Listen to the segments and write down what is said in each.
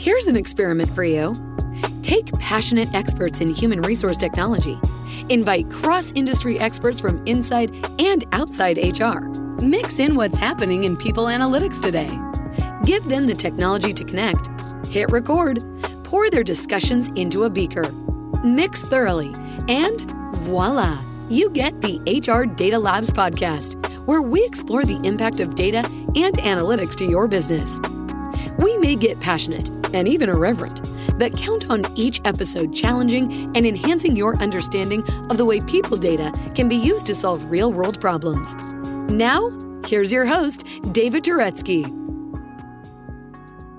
Here's an experiment for you. Take passionate experts in human resource technology. Invite cross industry experts from inside and outside HR. Mix in what's happening in people analytics today. Give them the technology to connect. Hit record. Pour their discussions into a beaker. Mix thoroughly. And voila, you get the HR Data Labs podcast, where we explore the impact of data and analytics to your business. We may get passionate and even irreverent, but count on each episode challenging and enhancing your understanding of the way people data can be used to solve real world problems. Now, here's your host, David Turetsky.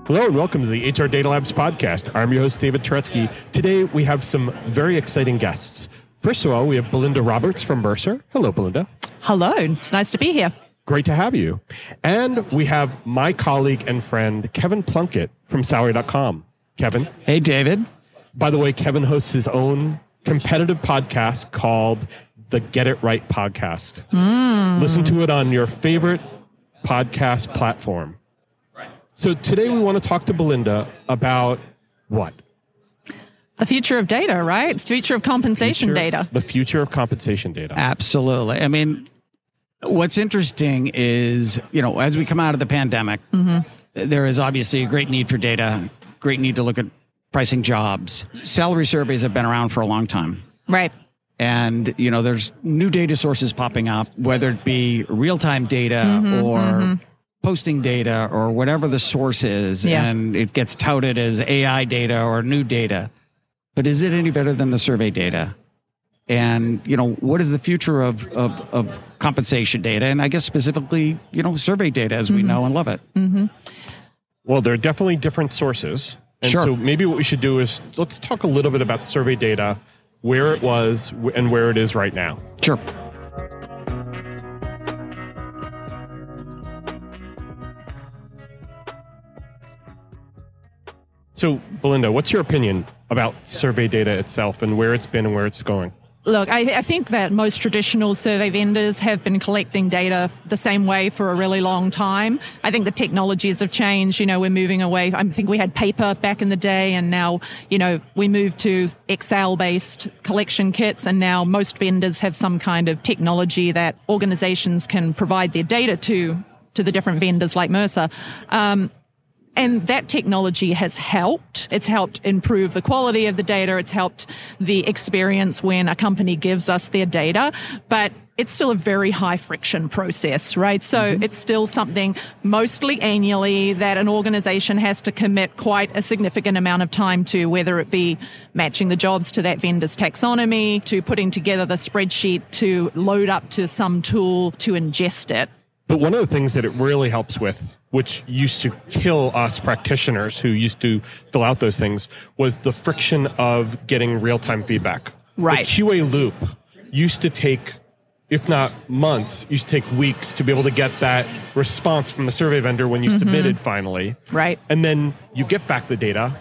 Hello and welcome to the HR Data Labs podcast. I'm your host, David Turetsky. Today we have some very exciting guests. First of all, we have Belinda Roberts from Mercer. Hello, Belinda. Hello, it's nice to be here. Great to have you. And we have my colleague and friend, Kevin Plunkett from Salary.com. Kevin. Hey, David. By the way, Kevin hosts his own competitive podcast called the Get It Right Podcast. Mm. Listen to it on your favorite podcast platform. So today we want to talk to Belinda about what? The future of data, right? Future of compensation Future- data. The future of compensation data. Absolutely. I mean, what's interesting is, you know, as we come out of the pandemic, mm-hmm. there is obviously a great need for data, great need to look at pricing jobs. Salary surveys have been around for a long time. Right. And, you know, there's new data sources popping up, whether it be real time data mm-hmm, or mm-hmm. posting data or whatever the source is. Yeah. And it gets touted as AI data or new data. But is it any better than the survey data? And, you know, what is the future of, of, of compensation data? And I guess specifically, you know, survey data as we mm-hmm. know and love it. Mm-hmm. Well, there are definitely different sources. And Sure. so maybe what we should do is let's talk a little bit about the survey data, where it was and where it is right now. Sure. So, Belinda, what's your opinion about survey data itself and where it's been and where it's going? Look, I, I think that most traditional survey vendors have been collecting data the same way for a really long time. I think the technologies have changed. You know, we're moving away. I think we had paper back in the day, and now, you know, we moved to Excel based collection kits, and now most vendors have some kind of technology that organizations can provide their data to. To the different vendors like Mercer. Um, And that technology has helped. It's helped improve the quality of the data. It's helped the experience when a company gives us their data. But it's still a very high friction process, right? So mm-hmm. it's still something mostly annually that an organization has to commit quite a significant amount of time to, whether it be matching the jobs to that vendor's taxonomy, to putting together the spreadsheet, to load up to some tool to ingest it. But one of the things that it really helps with, which used to kill us practitioners who used to fill out those things, was the friction of getting real time feedback. Right. The QA loop used to take, if not months, used to take weeks to be able to get that response from the survey vendor when you mm-hmm. submitted finally. Right. And then you get back the data,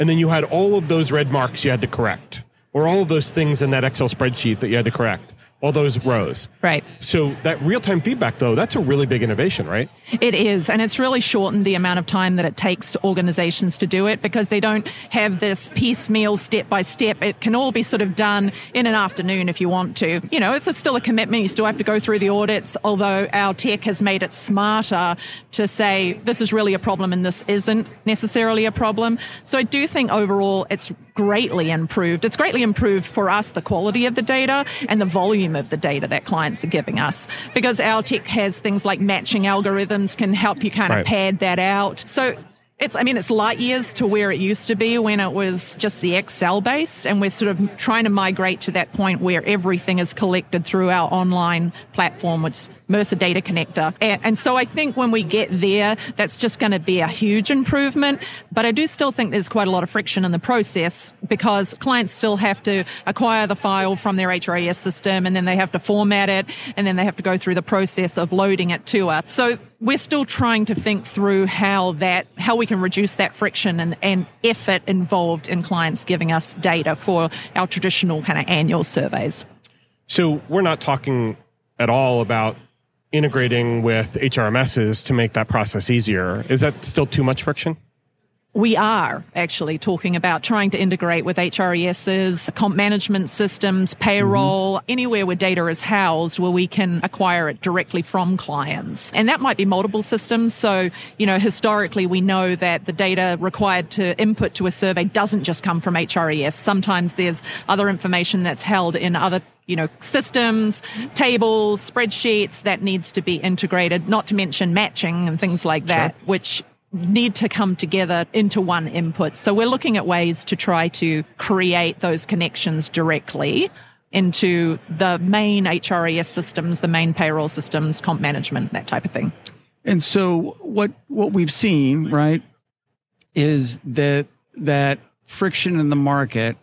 and then you had all of those red marks you had to correct, or all of those things in that Excel spreadsheet that you had to correct, all those rows. Right. So that real time feedback, though, that's a really big innovation, right? It is, and it's really shortened the amount of time that it takes organizations to do it because they don't have this piecemeal step by step. It can all be sort of done in an afternoon if you want to. You know, it's a, still a commitment. You still have to go through the audits, although our tech has made it smarter to say this is really a problem and this isn't necessarily a problem. So I do think overall it's greatly improved. It's greatly improved for us the quality of the data and the volume of the data that clients are giving us because our tech has things like matching algorithms can help you kind of Right. pad that out. So it's, I mean, it's light years to where it used to be when it was just the Excel based, and we're sort of trying to migrate to that point where everything is collected through our online platform, which Mercer Data Connector. And, and so I think when we get there, that's just going to be a huge improvement. But I do still think there's quite a lot of friction in the process because clients still have to acquire the file from their HRIS system, and then they have to format it, and then they have to go through the process of loading it to us. So we're still trying to think through how that how we can reduce that friction and, and effort involved in clients giving us data for our traditional kind of annual surveys. So we're not talking at all about integrating with HRMSs to make that process easier. Is that still too much friction? We are actually talking about trying to integrate with HRISs, comp management systems, payroll, mm-hmm. anywhere where data is housed where we can acquire it directly from clients. And that might be multiple systems. So, you know, historically we know that the data required to input to a survey doesn't just come from HRIS. Sometimes there's other information that's held in other you know, systems, tables, spreadsheets that needs to be integrated, not to mention matching and things like that, sure. which need to come together into one input. So we're looking at ways to try to create those connections directly into the main HRIS systems, the main payroll systems, comp management, that type of thing. And so what what we've seen, right, is that that friction in the market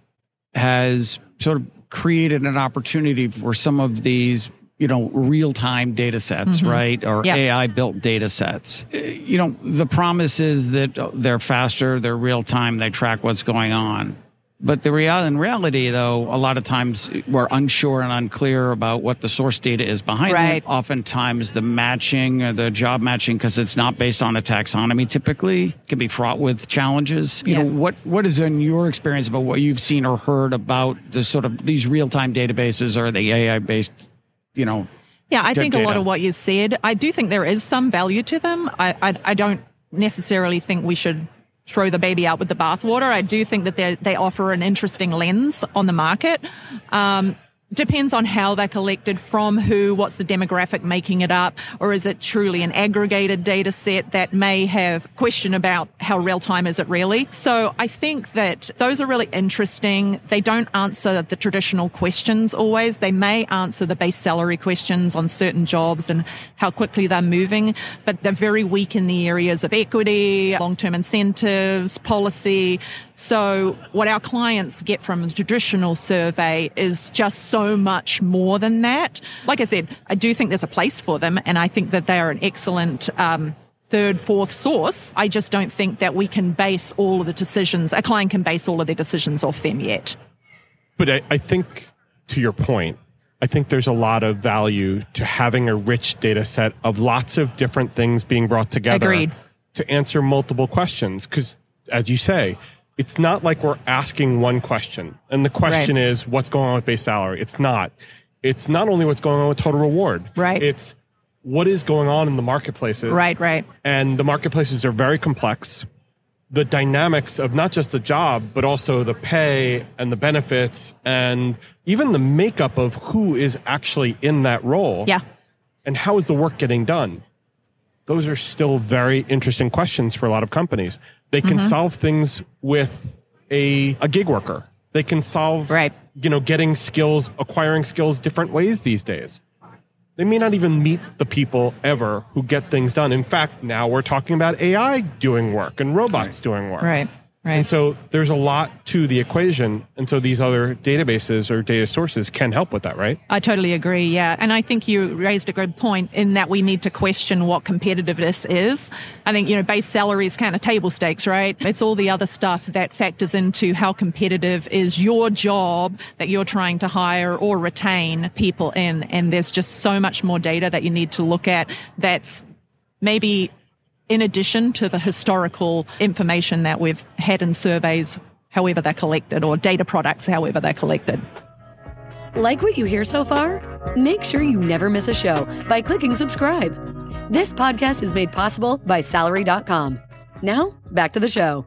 has sort of created an opportunity for some of these you know real time data sets mm-hmm. right or yep. ai built data sets uh, you know the promise is that they're faster they're real time they track what's going on but the real in reality though a lot of times we're unsure and unclear about what the source data is behind right. it oftentimes the matching or the job matching because it's not based on a taxonomy typically can be fraught with challenges you yeah. know what what is in your experience about what you've seen or heard about the sort of these real time databases or the ai based you know. Yeah, I think data. a lot of what you said, I do think there is some value to them. I, I, I don't necessarily think we should throw the baby out with the bathwater. I do think that they they offer an interesting lens on the market. Um, depends on how they're collected from who what's the demographic making it up or is it truly an aggregated data set that may have question about how real time is it really? So i think that those are really interesting. They don't answer the traditional questions always. They may answer the base salary questions on certain jobs and how quickly they're moving but they're very weak in the areas of equity long-term incentives policy. So what our clients get from a traditional survey is just so much more than that. Like I said, I do think there's a place for them, and I think that they are an excellent. Um, third, fourth source. I just don't think that we can base all of the decisions, a client can base all of their decisions off them yet. But I, I think, to your point, I think there's a lot of value to having a rich data set of lots of different things being brought together Agreed. to answer multiple questions. Because, as you say, it's not like we're asking one question and the question right. is what's going on with base salary. It's not. It's not only what's going on with total reward. Right. It's what is going on in the marketplaces. Right, right. And the marketplaces are very complex. The dynamics of not just the job, but also the pay and the benefits and even the makeup of who is actually in that role. Yeah. And how is the work getting done? Those are still very interesting questions for a lot of companies. They can mm-hmm. solve things with a, a gig worker. They can solve, right. you know, getting skills, acquiring skills different ways these days. They may not even meet the people ever who get things done. In fact, now we're talking about AI doing work and robots doing work. Right. Right. And so there's a lot to the equation. And so these other databases or data sources can help with that, right? I totally agree. Yeah. And I think you raised a good point in that we need to question what competitiveness is. I think, you know, base salary is kind of table stakes, right? It's all the other stuff that factors into how competitive is your job that you're trying to hire or retain people in. And there's just so much more data that you need to look at that's maybe in addition to the historical information that we've had in surveys, however they're collected, or data products, however they're collected. Like what you hear so far? Make sure you never miss a show by clicking subscribe. This podcast is made possible by Salary.com. Now, back to the show.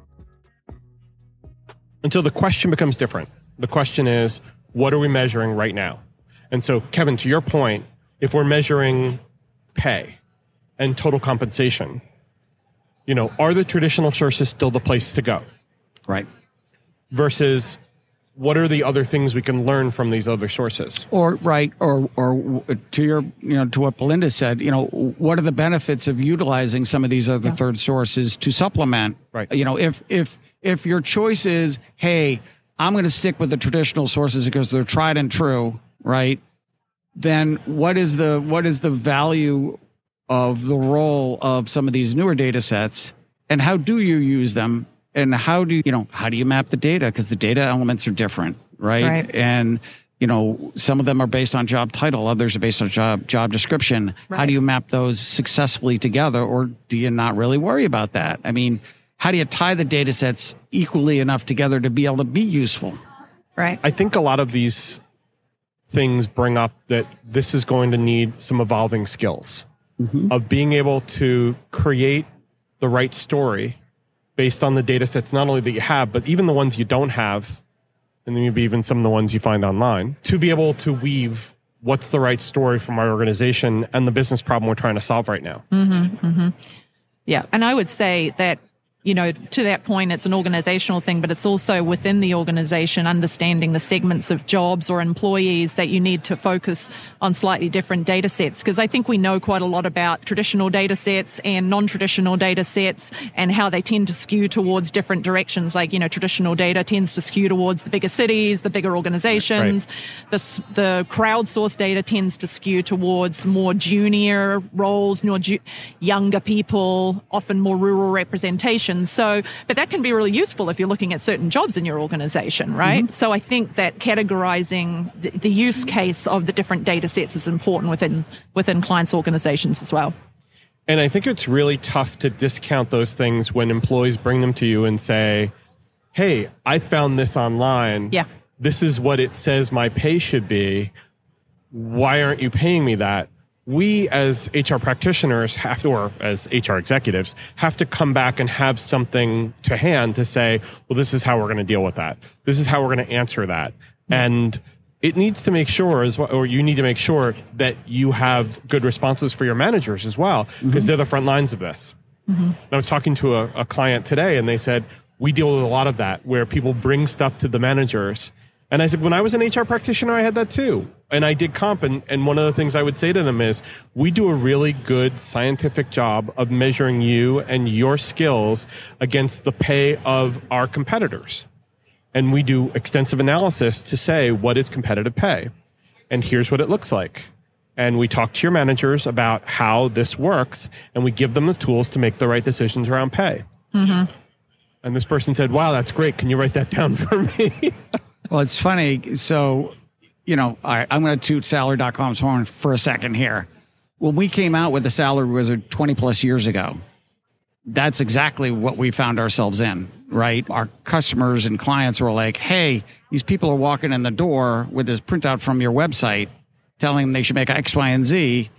Until the question becomes different. The question is, what are we measuring right now? And so, Kevin, to your point, if we're measuring pay and total compensation, you know, are the traditional sources still the place to go? Right. Versus what are the other things we can learn from these other sources? Or right, or or to your you know to what Belinda said, you know, what are the benefits of utilizing some of these other yeah. third sources to supplement? Right. You know, if if if your choice is, hey, I'm going to stick with the traditional sources because they're tried and true, right? Then what is the what is the value of the role of some of these newer data sets and how do you use them and how do you, you know how do you map the data because the data elements are different right? right and you know some of them are based on job title others are based on job job description right. how do you map those successfully together or do you not really worry about that i mean how do you tie the data sets equally enough together to be able to be useful? Right. I think a lot of these things bring up that this is going to need some evolving skills Mm-hmm. of being able to create the right story based on the data sets, not only that you have, but even the ones you don't have, and then maybe even some of the ones you find online, to be able to weave what's the right story from our organization and the business problem we're trying to solve right now. Mm-hmm. Mm-hmm. Yeah. And I would say that, you know, to that point, it's an organizational thing, but it's also within the organization understanding the segments of jobs or employees that you need to focus on slightly different data sets. Because I think we know quite a lot about traditional data sets and non traditional data sets and how they tend to skew towards different directions. Like, you know, traditional data tends to skew towards the bigger cities, the bigger organizations. The, the crowdsourced data tends to skew towards more junior roles, more ju- younger people, often more rural representation. So, but that can be really useful if you're looking at certain jobs in your organization, right? Mm-hmm. So I think that categorizing the, the use case of the different data sets is important within within clients' organizations as well. And I think it's really tough to discount those things when employees bring them to you and say, Hey, I found this online. Yeah. This is what it says my pay should be. Why aren't you paying me that? We as HR practitioners have to, or as HR executives, have to come back and have something to hand to say, well, this is how we're going to deal with that. This is how we're going to answer that. And it needs to make sure as well, or you need to make sure that you have good responses for your managers as well, because mm-hmm. they're the front lines of this. Mm-hmm. And I was talking to a, a client today, and they said we deal with a lot of that, where people bring stuff to the managers. And I said, when I was an HR practitioner, I had that too, and I did comp. And, and one of the things I would say to them is, we do a really good scientific job of measuring you and your skills against the pay of our competitors. And we do extensive analysis to say what is competitive pay? And here's what it looks like. And we talk to your managers about how this works and we give them the tools to make the right decisions around pay. Mm-hmm. And this person said wow that's great. Can you write that down for me Well, it's funny. So, you know, I, I'm going to toot salary.com's horn for a second here. When we came out with the salary wizard 20 plus years ago, that's exactly what we found ourselves in, right? Our customers and clients were like, hey, these people are walking in the door with this printout from your website telling them they should make X, Y, and Z.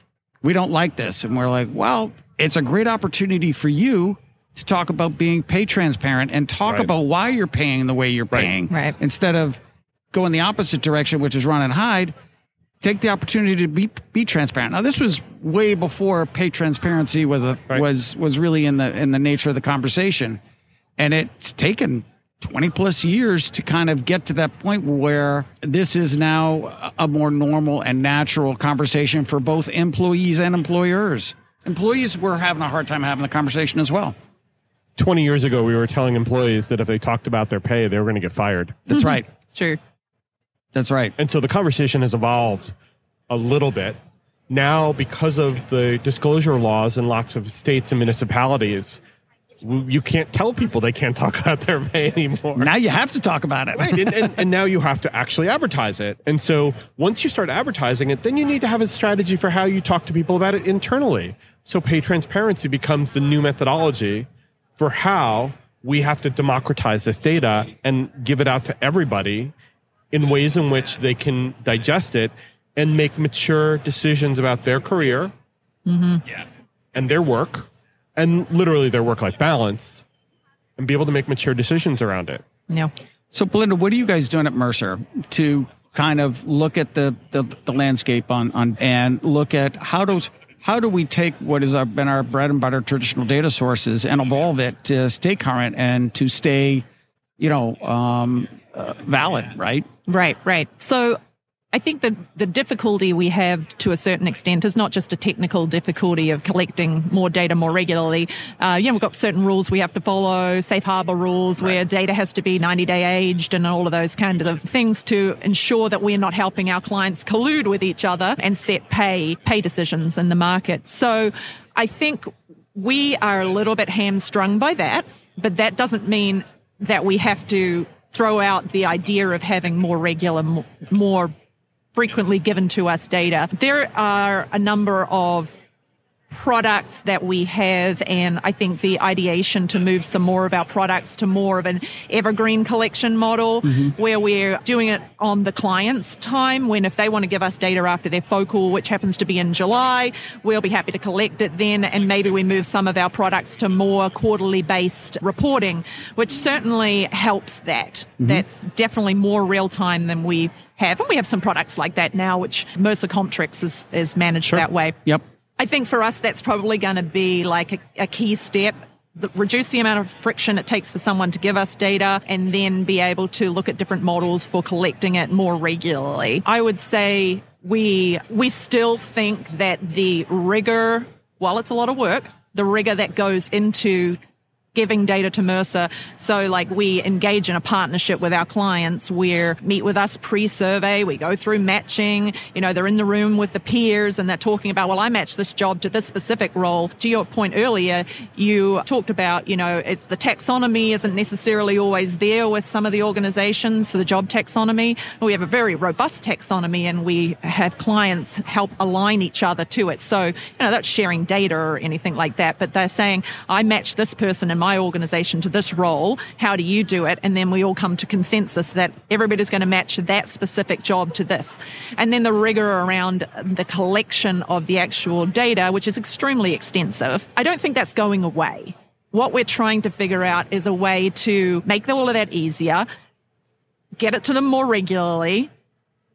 We don't like this. And we're like, well, it's a great opportunity for you to talk about being pay transparent and talk Right. about why you're paying the way you're paying. Right. Instead of going the opposite direction, which is run and hide, take the opportunity to be be transparent. Now, this was way before pay transparency was a, Right. was was really in the in the nature of the conversation, and it's taken. 20 plus years to kind of get to that point where this is now a a more normal and natural conversation for both employees and employers. Employees were having a hard time having the conversation as well. 20 years ago we were telling employees that if they talked about their pay they were going to get fired That's mm-hmm. right. It's true. That's right. And so the conversation has evolved a little bit. Now, because of the disclosure laws in lots of states and municipalities, you can't tell people they can't talk about their pay anymore. Now you have to talk about it. Right, and, and, and now you have to actually advertise it. And so once you start advertising it, then you need to have a strategy for how you talk to people about it internally. So pay transparency becomes the new methodology for how we have to democratize this data and give it out to everybody in ways in which they can digest it and make mature decisions about their career mm-hmm. and their work and literally their work life balance and be able to make mature decisions around it. Yeah. So, Belinda, what are you guys doing at Mercer to kind of look at the, the, the landscape on, on and look at how does how do we take what has been our bread and butter traditional data sources and evolve it to stay current and to stay, you know, um, uh, valid, right? Right, right. So I think that the difficulty we have to a certain extent is not just a technical difficulty of collecting more data more regularly. Uh, you know, we've got certain rules we have to follow, safe harbor rules where data has to be 90 day aged and all of those kind of things to ensure that we're not helping our clients collude with each other and set pay, pay decisions in the market. So I think we are a little bit hamstrung by that, but that doesn't mean that we have to throw out the idea of having more regular, more frequently given to us data. There are a number of products that we have and I think the ideation to move some more of our products to more of an evergreen collection model mm-hmm. where we're doing it on the client's time when if they want to give us data after their focal which happens to be in July we'll be happy to collect it then and maybe we move some of our products to more quarterly based reporting which certainly helps that mm-hmm. that's definitely more real time than we have and we have some products like that now which Mercer Comptryx is, is managed sure. that way yep I think for us, that's probably going to be like a, a key step reduce the amount of friction it takes for someone to give us data and then be able to look at different models for collecting it more regularly. I would say we we still think that the rigor, while it's a lot of work, the rigor that goes into giving data to Mercer. So like we engage in a partnership with our clients where meet with us pre-survey, we go through matching, you know, they're in the room with the peers and they're talking about, well, I match this job to this specific role. To your point earlier, you talked about, you know, it's the taxonomy isn't necessarily always there with some of the organizations for the job taxonomy. We have a very robust taxonomy and we have clients help align each other to it. So, you know, that's sharing data or anything like that, but they're saying, I match this person in my organization to this role. How do you do it? And then we all come to consensus that everybody's going to match that specific job to this. And then the rigor around the collection of the actual data, which is extremely extensive. I don't think that's going away. What we're trying to figure out is a way to make all of that easier, get it to them more regularly,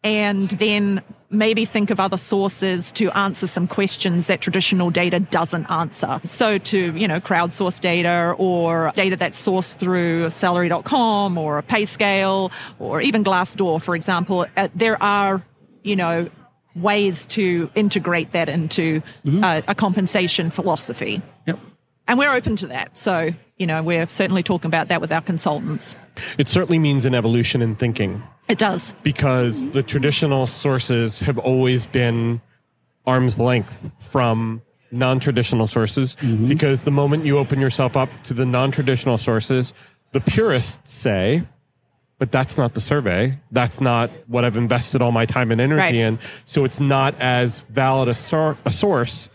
and then maybe think of other sources to answer some questions that traditional data doesn't answer. So to, you know, crowdsource data or data that's sourced through salary.com or a PayScale or even Glassdoor, for example, uh, there are, you know, ways to integrate that into mm-hmm. uh, a compensation philosophy. Yep. And we're open to that. So, you know, we're certainly talking about that with our consultants. It certainly means an evolution in thinking it does. Because the traditional sources have always been arm's length from non traditional sources. Mm-hmm. Because the moment you open yourself up to the non traditional sources, the purists say, but that's not the survey. That's not what I've invested all my time and energy right. in. So it's not as valid a, sor- a source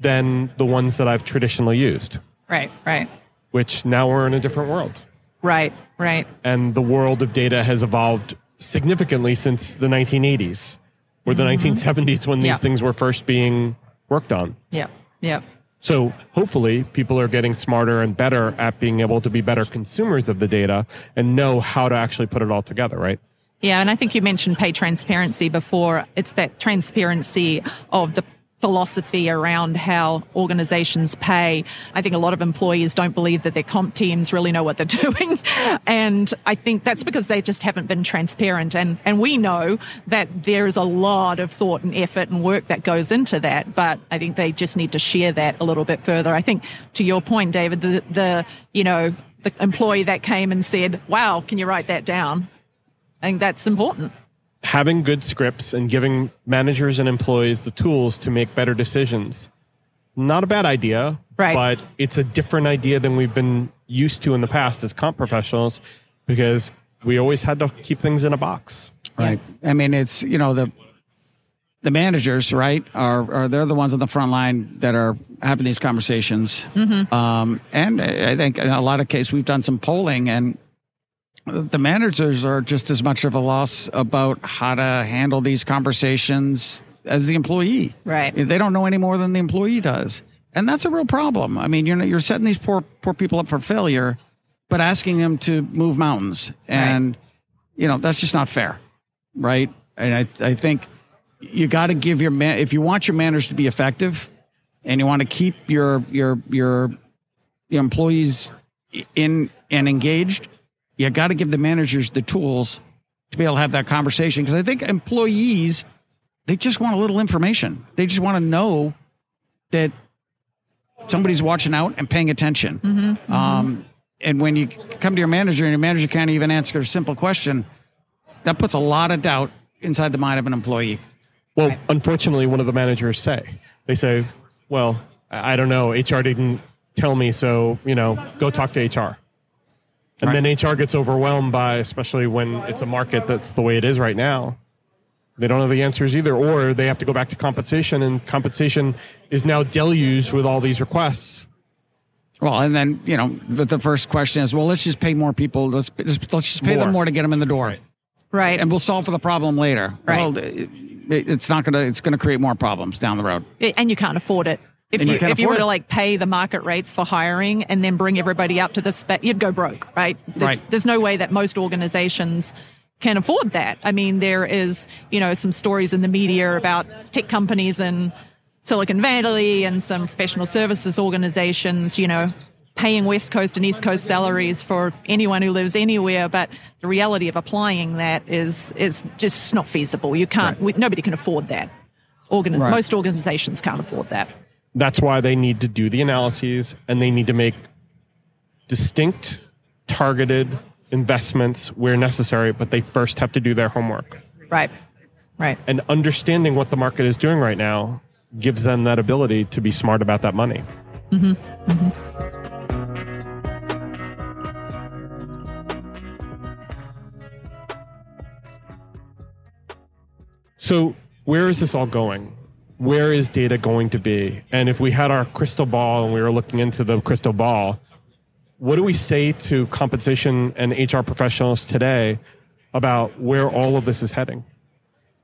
than the ones that I've traditionally used. Right, right. Which now we're in a different world. Right, right. And the world of data has evolved significantly since the 1980s or the mm-hmm. 1970s when these yeah. things were first being worked on. Yeah. Yeah. So hopefully people are getting smarter and better at being able to be better consumers of the data and know how to actually put it all together, right? Yeah, and I think you mentioned pay transparency before. It's that transparency of the philosophy around how organizations pay. I think a lot of employees don't believe that their comp teams really know what they're doing. and I think that's because they just haven't been transparent. And, and we know that there is a lot of thought and effort and work that goes into that. But I think they just need to share that a little bit further. I think to your point, David, the, the you know, the employee that came and said, wow, can you write that down? I think that's important having good scripts and giving managers and employees the tools to make better decisions not a bad idea right. but it's a different idea than we've been used to in the past as comp professionals because we always had to keep things in a box right yeah. i mean it's you know the the managers right are, are they're the ones on the front line that are having these conversations mm-hmm. um, and i think in a lot of cases we've done some polling and the managers are just as much of a loss about how to handle these conversations as the employee. Right. They don't know any more than the employee does. And that's a real problem. I mean, you're you're setting these poor poor people up for failure, but asking them to move mountains, and right. you know that's just not fair, right? And I I think you got to give your man if you want your managers to be effective, and you want to keep your your your, your employees in and engaged you got to give the managers the tools to be able to have that conversation because I think employees they just want a little information. They just want to know that somebody's watching out and paying attention. Mm-hmm, mm-hmm. Um, and when you come to your manager and your manager can't even answer a simple question, that puts a lot of doubt inside the mind of an employee. Well, right. unfortunately, one of the managers say they say, "Well, I don't know. HR didn't tell me, so you know, go talk to HR." And right. then HR gets overwhelmed by, especially when it's a market that's the way it is right now. They don't have the answers either, or they have to go back to compensation, and compensation is now deluged with all these requests. Well, and then you know the, the first question is, well, let's just pay more people. Let's let's, let's just pay More. them more to get them in the door, Right. and we'll solve for the problem later. Right. Well, it, it's not gonna it's gonna create more problems down the road. and you can't afford it. If And you, you if you were afford to like pay the market rates for hiring and then bring everybody up to the spec, you'd go broke, right? There's, Right. There's no way that most organizations can afford that. I mean, there is, you know, some stories in the media about tech companies in Silicon Valley and some professional services organizations, you know, paying West Coast and East Coast salaries for anyone who lives anywhere. But the reality of applying that is is just not feasible. You can't. We, nobody can afford that. Organiz- Right. Most organizations can't afford that. That's why they need to do the analyses and they need to make distinct, targeted investments where necessary, but they first have to do their homework. Right. Right. And understanding what the market is doing right now gives them that ability to be smart about that money. Mm-hmm. Mm-hmm. So, where is this all going? Where is data going to be? And if we had our crystal ball and we were looking into the crystal ball, what do we say to compensation and HR professionals today about where all of this is heading?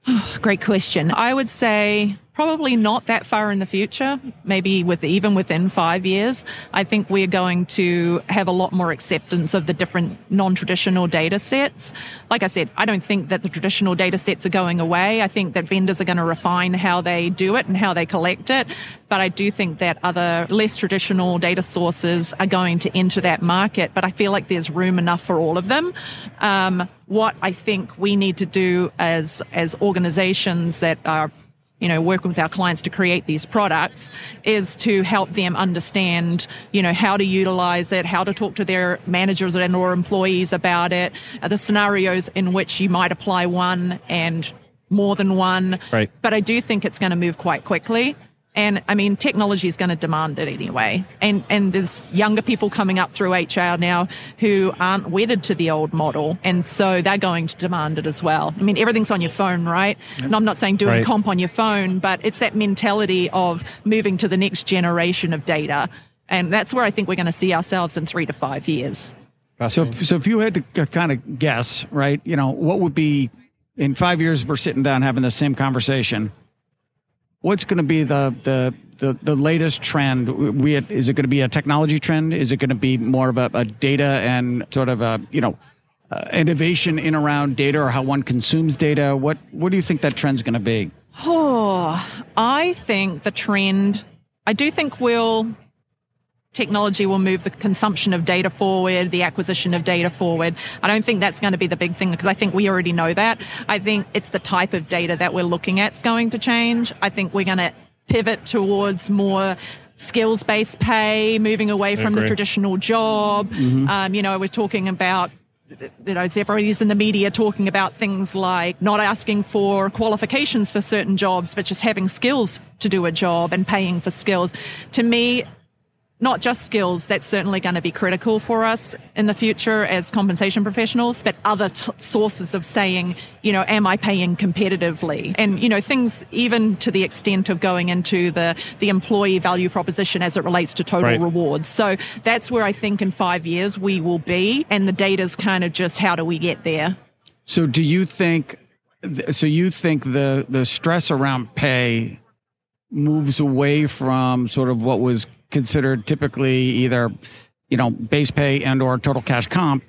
Great question. I would say probably not that far in the future, maybe with even within five years. I think we're going to have a lot more acceptance of the different non-traditional data sets. Like I said, I don't think that the traditional data sets are going away. I think that vendors are going to refine how they do it and how they collect it. But I do think that other less traditional data sources are going to enter that market. But I feel like there's room enough for all of them. Um, what I think we need to do as as organizations that are you know working with our clients to create these products is to help them understand you know how to utilize it how to talk to their managers and or employees about it uh, the scenarios in which you might apply one and more than one Right. but i do think it's going to move quite quickly and I mean, technology is going to demand it anyway. And and there's younger people coming up through HR now who aren't wedded to the old model, and so they're going to demand it as well. I mean, everything's on your phone, right? And I'm not saying doing Right. comp on your phone, but it's that mentality of moving to the next generation of data, and that's where I think we're going to see ourselves in three to five years. So, so if you had to kind of guess, right? You know, what would be in five years? We're sitting down having the same conversation. What's going to be the the the, the latest trend? We is it going to be a technology trend? Is it going to be more of a, a data and sort of a you know uh, innovation in around data or how one consumes data? What what do you think that trend's going to be? Oh, I think the trend, I do think will technology will move the consumption of data forward, the acquisition of data forward. I don't think that's going to be the big thing because I think we already know that. I think it's the type of data that we're looking at is going to change. I think we're going to pivot towards more skills based pay, moving away from the traditional job. Um, you know, we're talking about you know, everybody's in the media talking about things like not asking for qualifications for certain jobs, but just having skills to do a job and paying for skills. To me, not just skills, that's certainly going to be critical for us in the future as compensation professionals, but other t- sources of saying, you know, am I paying competitively? And, you know, things even to the extent of going into the, the employee value proposition as it relates to total Right. rewards. So that's where I think in five years we will be. And the data's kind of just how do we get there? So do you think so you think the the stress around pay moves away from sort of what was considered typically either you know base pay and or total cash comp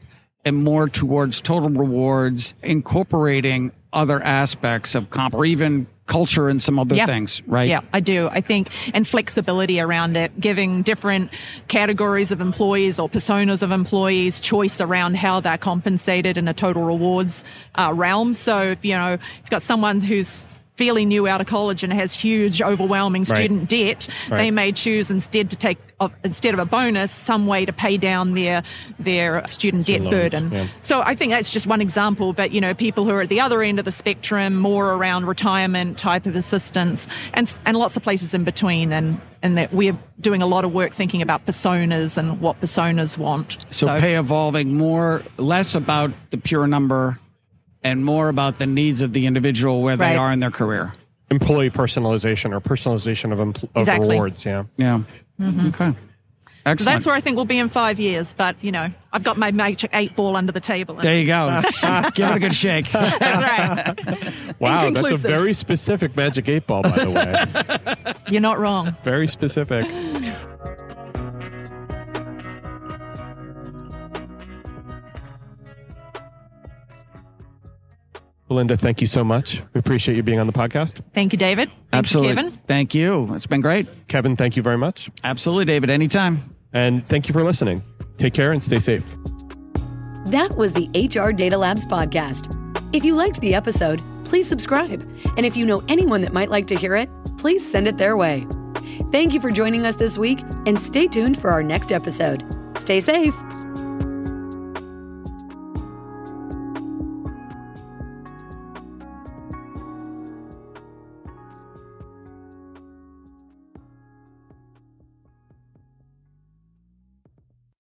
and more towards total rewards incorporating other aspects of comp or even culture and some other Yeah. things right Yeah, I do. I think, and flexibility around it, giving different categories of employees or personas of employees choice around how they're compensated in a total rewards uh, realm. So, if you know, if you've got someone who's fairly new out of college and has huge, overwhelming Right. student debt, they may choose instead to take of, instead of a bonus some way to pay down their their student debt loans, burden. yeah. So I think that's just one example, but you know, people who are at the other end of the spectrum, more around retirement type of assistance, and and lots of places in between, and and that we're doing a lot of work thinking about personas and what personas want. so, pay evolving more less about the pure number and more about the needs of the individual where Right. they are in their career. Employee personalization or personalization of, empl- of Exactly. rewards. Yeah. Yeah. Mm-hmm. Okay. So that's where I think we'll be in five years. But, you know, I've got my magic eight ball under the table. there you go. Give it a good shake. That's right. Wow, that's a Inconclusive. very specific magic eight ball, by the way. You're not wrong. very specific. Belinda, thank you so much. We appreciate you being on the podcast. Thank you, David. Thank Absolutely. you, Kevin. Thank you. It's been great. Kevin, thank you very much. Absolutely, David. Anytime. And thank you for listening. Take care and stay safe. That was the HR Data Labs podcast. If you liked the episode, please subscribe. And if you know anyone that might like to hear it, please send it their way. Thank you for joining us this week and stay tuned for our next episode. Stay safe.